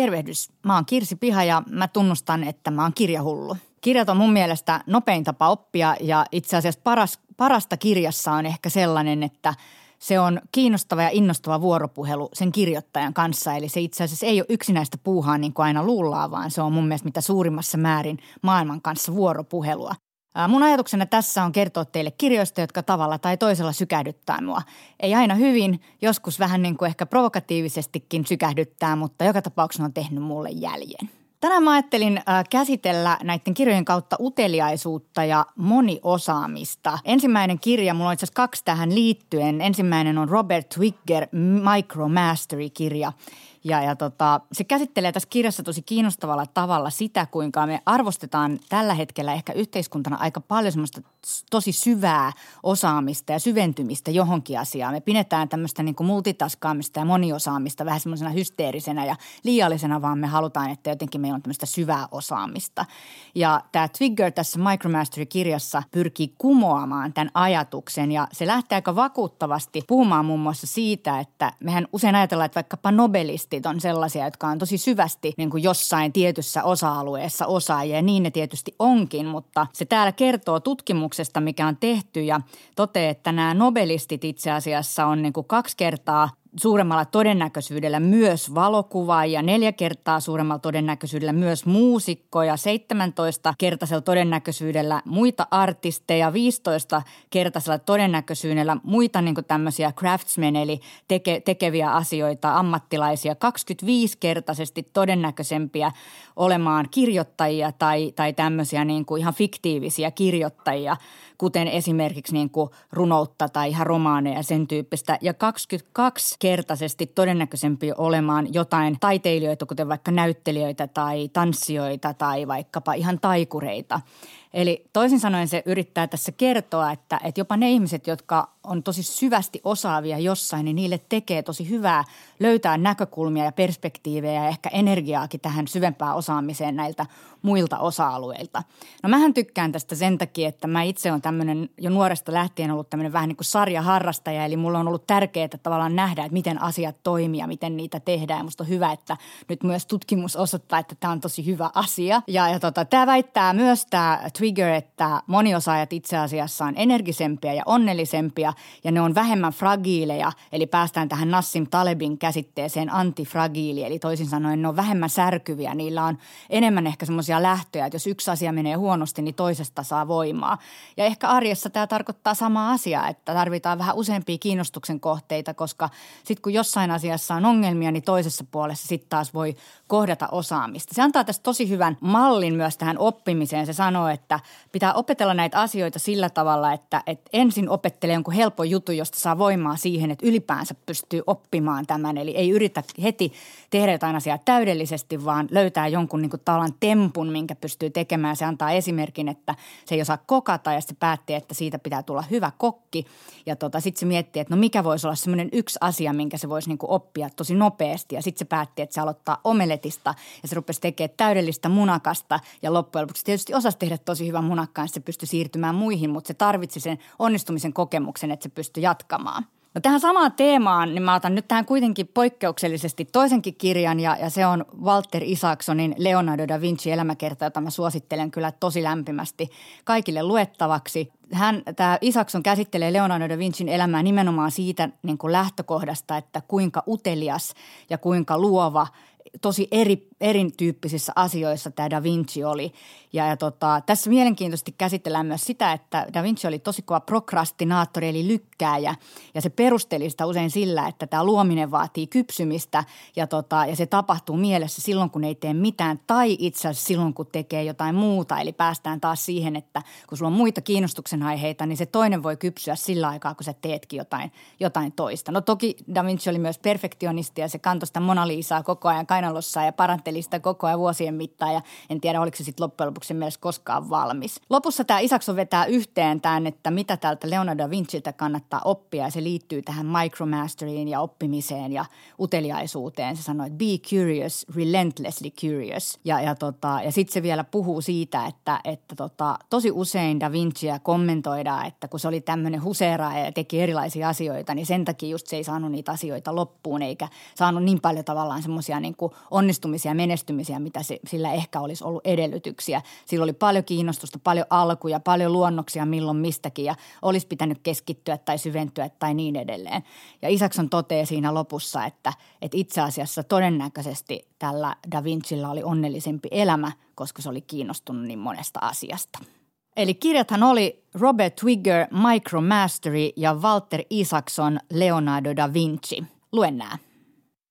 Tervehdys. Mä oon Kirsi Piha ja mä tunnustan, että mä oon kirjahullu. Kirjat on mun mielestä nopein tapa oppia ja itse asiassa paras, parasta kirjassa on ehkä sellainen, että se on kiinnostava ja innostava vuoropuhelu sen kirjoittajan kanssa. Eli se itse asiassa ei ole yksinäistä puuhaa niin kuin aina luullaan, vaan se on mun mielestä mitä suurimmassa määrin maailman kanssa vuoropuhelua. Mun ajatuksena tässä on kertoa teille kirjoista, jotka tavalla tai toisella sykähdyttää mua. Ei aina hyvin, joskus vähän niin kuin ehkä provokatiivisestikin sykähdyttää, mutta joka tapauksessa on tehnyt mulle jäljen. Tänään mä ajattelin käsitellä näiden kirjojen kautta uteliaisuutta ja moniosaamista. Ensimmäinen kirja, mulla on itse asiassa kaksi tähän liittyen. Ensimmäinen on Robert Twigger Micromastery-kirja – ja, ja tota, se käsittelee tässä kirjassa tosi kiinnostavalla tavalla sitä, kuinka me arvostetaan tällä hetkellä ehkä yhteiskuntana aika paljon semmoista tosi syvää osaamista ja syventymistä johonkin asiaan. Me pidetään tämmöistä niin multitaskaamista ja moniosaamista vähän semmoisena hysteerisenä ja liiallisena, vaan me halutaan, että jotenkin meillä on tämmöistä syvää osaamista. Ja tämä Twigger tässä Micromastery-kirjassa pyrkii kumoamaan tämän ajatuksen ja se lähtee aika vakuuttavasti puhumaan muun muassa siitä, että mehän usein ajatellaan, että vaikkapa Nobelista artistit on sellaisia, jotka on tosi syvästi niin kuin jossain tietyssä osa-alueessa osaajia ja niin ne tietysti onkin, mutta se täällä kertoo tutkimuksesta, mikä on tehty ja toteaa, että nämä nobelistit itse asiassa on niin kuin kaksi kertaa suuremmalla todennäköisyydellä myös valokuvaajia, neljä kertaa suuremmalla todennäköisyydellä myös muusikkoja, 17 kertaisella todennäköisyydellä muita artisteja, 15 kertaisella todennäköisyydellä muita niin tämmöisiä craftsmen eli teke, tekeviä asioita, ammattilaisia, 25 kertaisesti todennäköisempiä olemaan kirjoittajia tai, tai tämmöisiä niin kuin ihan fiktiivisiä kirjoittajia – kuten esimerkiksi niin kuin runoutta tai ihan romaaneja ja sen tyyppistä. Ja 22-kertaisesti todennäköisempi olemaan jotain taiteilijoita, kuten vaikka näyttelijöitä tai tanssijoita tai vaikkapa ihan taikureita. Eli toisin sanoen se yrittää tässä kertoa, että, että jopa ne ihmiset, jotka on tosi syvästi osaavia jossain, niin niille tekee tosi hyvää löytää näkökulmia ja perspektiivejä ja ehkä energiaakin tähän syvempään osaamiseen näiltä muilta osa-alueilta. No mähän tykkään tästä sen takia, että mä itse olen tämmöinen jo nuoresta lähtien ollut tämmöinen vähän niin kuin sarjaharrastaja, eli mulla on ollut tärkeää tavallaan nähdä, että miten asiat toimii ja miten niitä tehdään. Ja musta on hyvä, että nyt myös tutkimus osoittaa, että tämä on tosi hyvä asia. Ja, ja tota, tämä väittää myös tämä Trigger, että moniosaajat itse asiassa on energisempiä ja onnellisempia ja ne on vähemmän fragiileja, eli päästään tähän Nassim Talebin käsitteeseen antifragiili, eli toisin sanoen ne on vähemmän särkyviä, niillä on enemmän ehkä semmoisia lähtöjä, että jos yksi asia menee huonosti, niin toisesta saa voimaa. Ja ehkä arjessa tämä tarkoittaa samaa asiaa, että tarvitaan vähän useampia kiinnostuksen kohteita, koska sitten kun jossain asiassa on ongelmia, niin toisessa puolessa sitten taas voi kohdata osaamista. Se antaa tästä tosi hyvän mallin myös tähän oppimiseen. Se sanoo, että pitää opetella näitä asioita sillä tavalla, että, että ensin opettelee jonkun helppo juttu, josta saa voimaa siihen, että ylipäänsä pystyy oppimaan tämän. Eli ei yritä heti tehdä jotain asiaa täydellisesti, vaan löytää jonkun niin kuin tavallaan tempun, minkä pystyy tekemään. Se antaa esimerkin, että se ei osaa kokata ja se päätti, että siitä pitää tulla hyvä kokki. Ja tota, sitten se miettii, että no mikä voisi olla semmoinen yksi asia, minkä se voisi niin oppia tosi nopeasti. Ja sitten se päätti, että se aloittaa omeletista ja se rupesi tekemään täydellistä munakasta. Ja loppujen lopuksi tietysti osasi tehdä tosi hyvän munakkaan, se pystyi siirtymään muihin, mutta se tarvitsi sen onnistumisen kokemuksen, että se pystyi jatkamaan. No tähän samaan teemaan, niin mä otan nyt tähän kuitenkin poikkeuksellisesti toisenkin kirjan ja, ja se on Walter Isaacsonin Leonardo da Vinci elämäkerta, jota mä suosittelen kyllä tosi lämpimästi kaikille luettavaksi. Hän, tämä Isaacson käsittelee Leonardo da Vincin elämää nimenomaan siitä niin kuin lähtökohdasta, että kuinka utelias ja kuinka luova – tosi eri, erityyppisissä asioissa tämä Da Vinci oli. Ja, ja tota, tässä mielenkiintoisesti käsitellään myös sitä, että Da Vinci oli tosi kova prokrastinaattori eli lykkääjä. Ja se perusteli sitä usein sillä, että tämä luominen vaatii kypsymistä ja, tota, ja se tapahtuu mielessä silloin, kun ei tee mitään tai itse asiassa silloin, kun tekee jotain muuta. Eli päästään taas siihen, että kun sulla on muita kiinnostuksen aiheita, niin se toinen voi kypsyä sillä aikaa, kun sä teetkin jotain, jotain toista. No toki Da Vinci oli myös perfektionisti ja se kantoi sitä Mona Lisaa koko ajan kainalossa ja paranteli sitä koko ajan vuosien mittaan ja en tiedä, oliko se sitten loppujen lopuksi mielessä koskaan valmis. Lopussa tämä Isakson vetää yhteen tämän, että mitä tältä Leonardo da Vinciltä kannattaa oppia ja se liittyy tähän micromasteriin ja oppimiseen ja uteliaisuuteen. Se sanoi, että be curious, relentlessly curious. Ja, ja, tota, ja sitten se vielä puhuu siitä, että, että tota, tosi usein da Vinciä kommentoidaan, että kun se oli tämmöinen huseera ja teki erilaisia asioita, niin sen takia just se ei saanut niitä asioita loppuun eikä saanut niin paljon tavallaan semmoisia niin kuin onnistumisia ja menestymisiä, mitä se, sillä ehkä olisi ollut edellytyksiä. Sillä oli paljon kiinnostusta, paljon alkuja, paljon luonnoksia milloin mistäkin ja olisi pitänyt keskittyä tai syventyä tai niin edelleen. Ja Isakson toteaa siinä lopussa, että, että itse asiassa todennäköisesti tällä Da Vincilla oli onnellisempi elämä, koska se oli kiinnostunut niin monesta asiasta. Eli kirjathan oli Robert Twigger, Micromastery ja Walter Isaacson, Leonardo da Vinci. Luen nämä.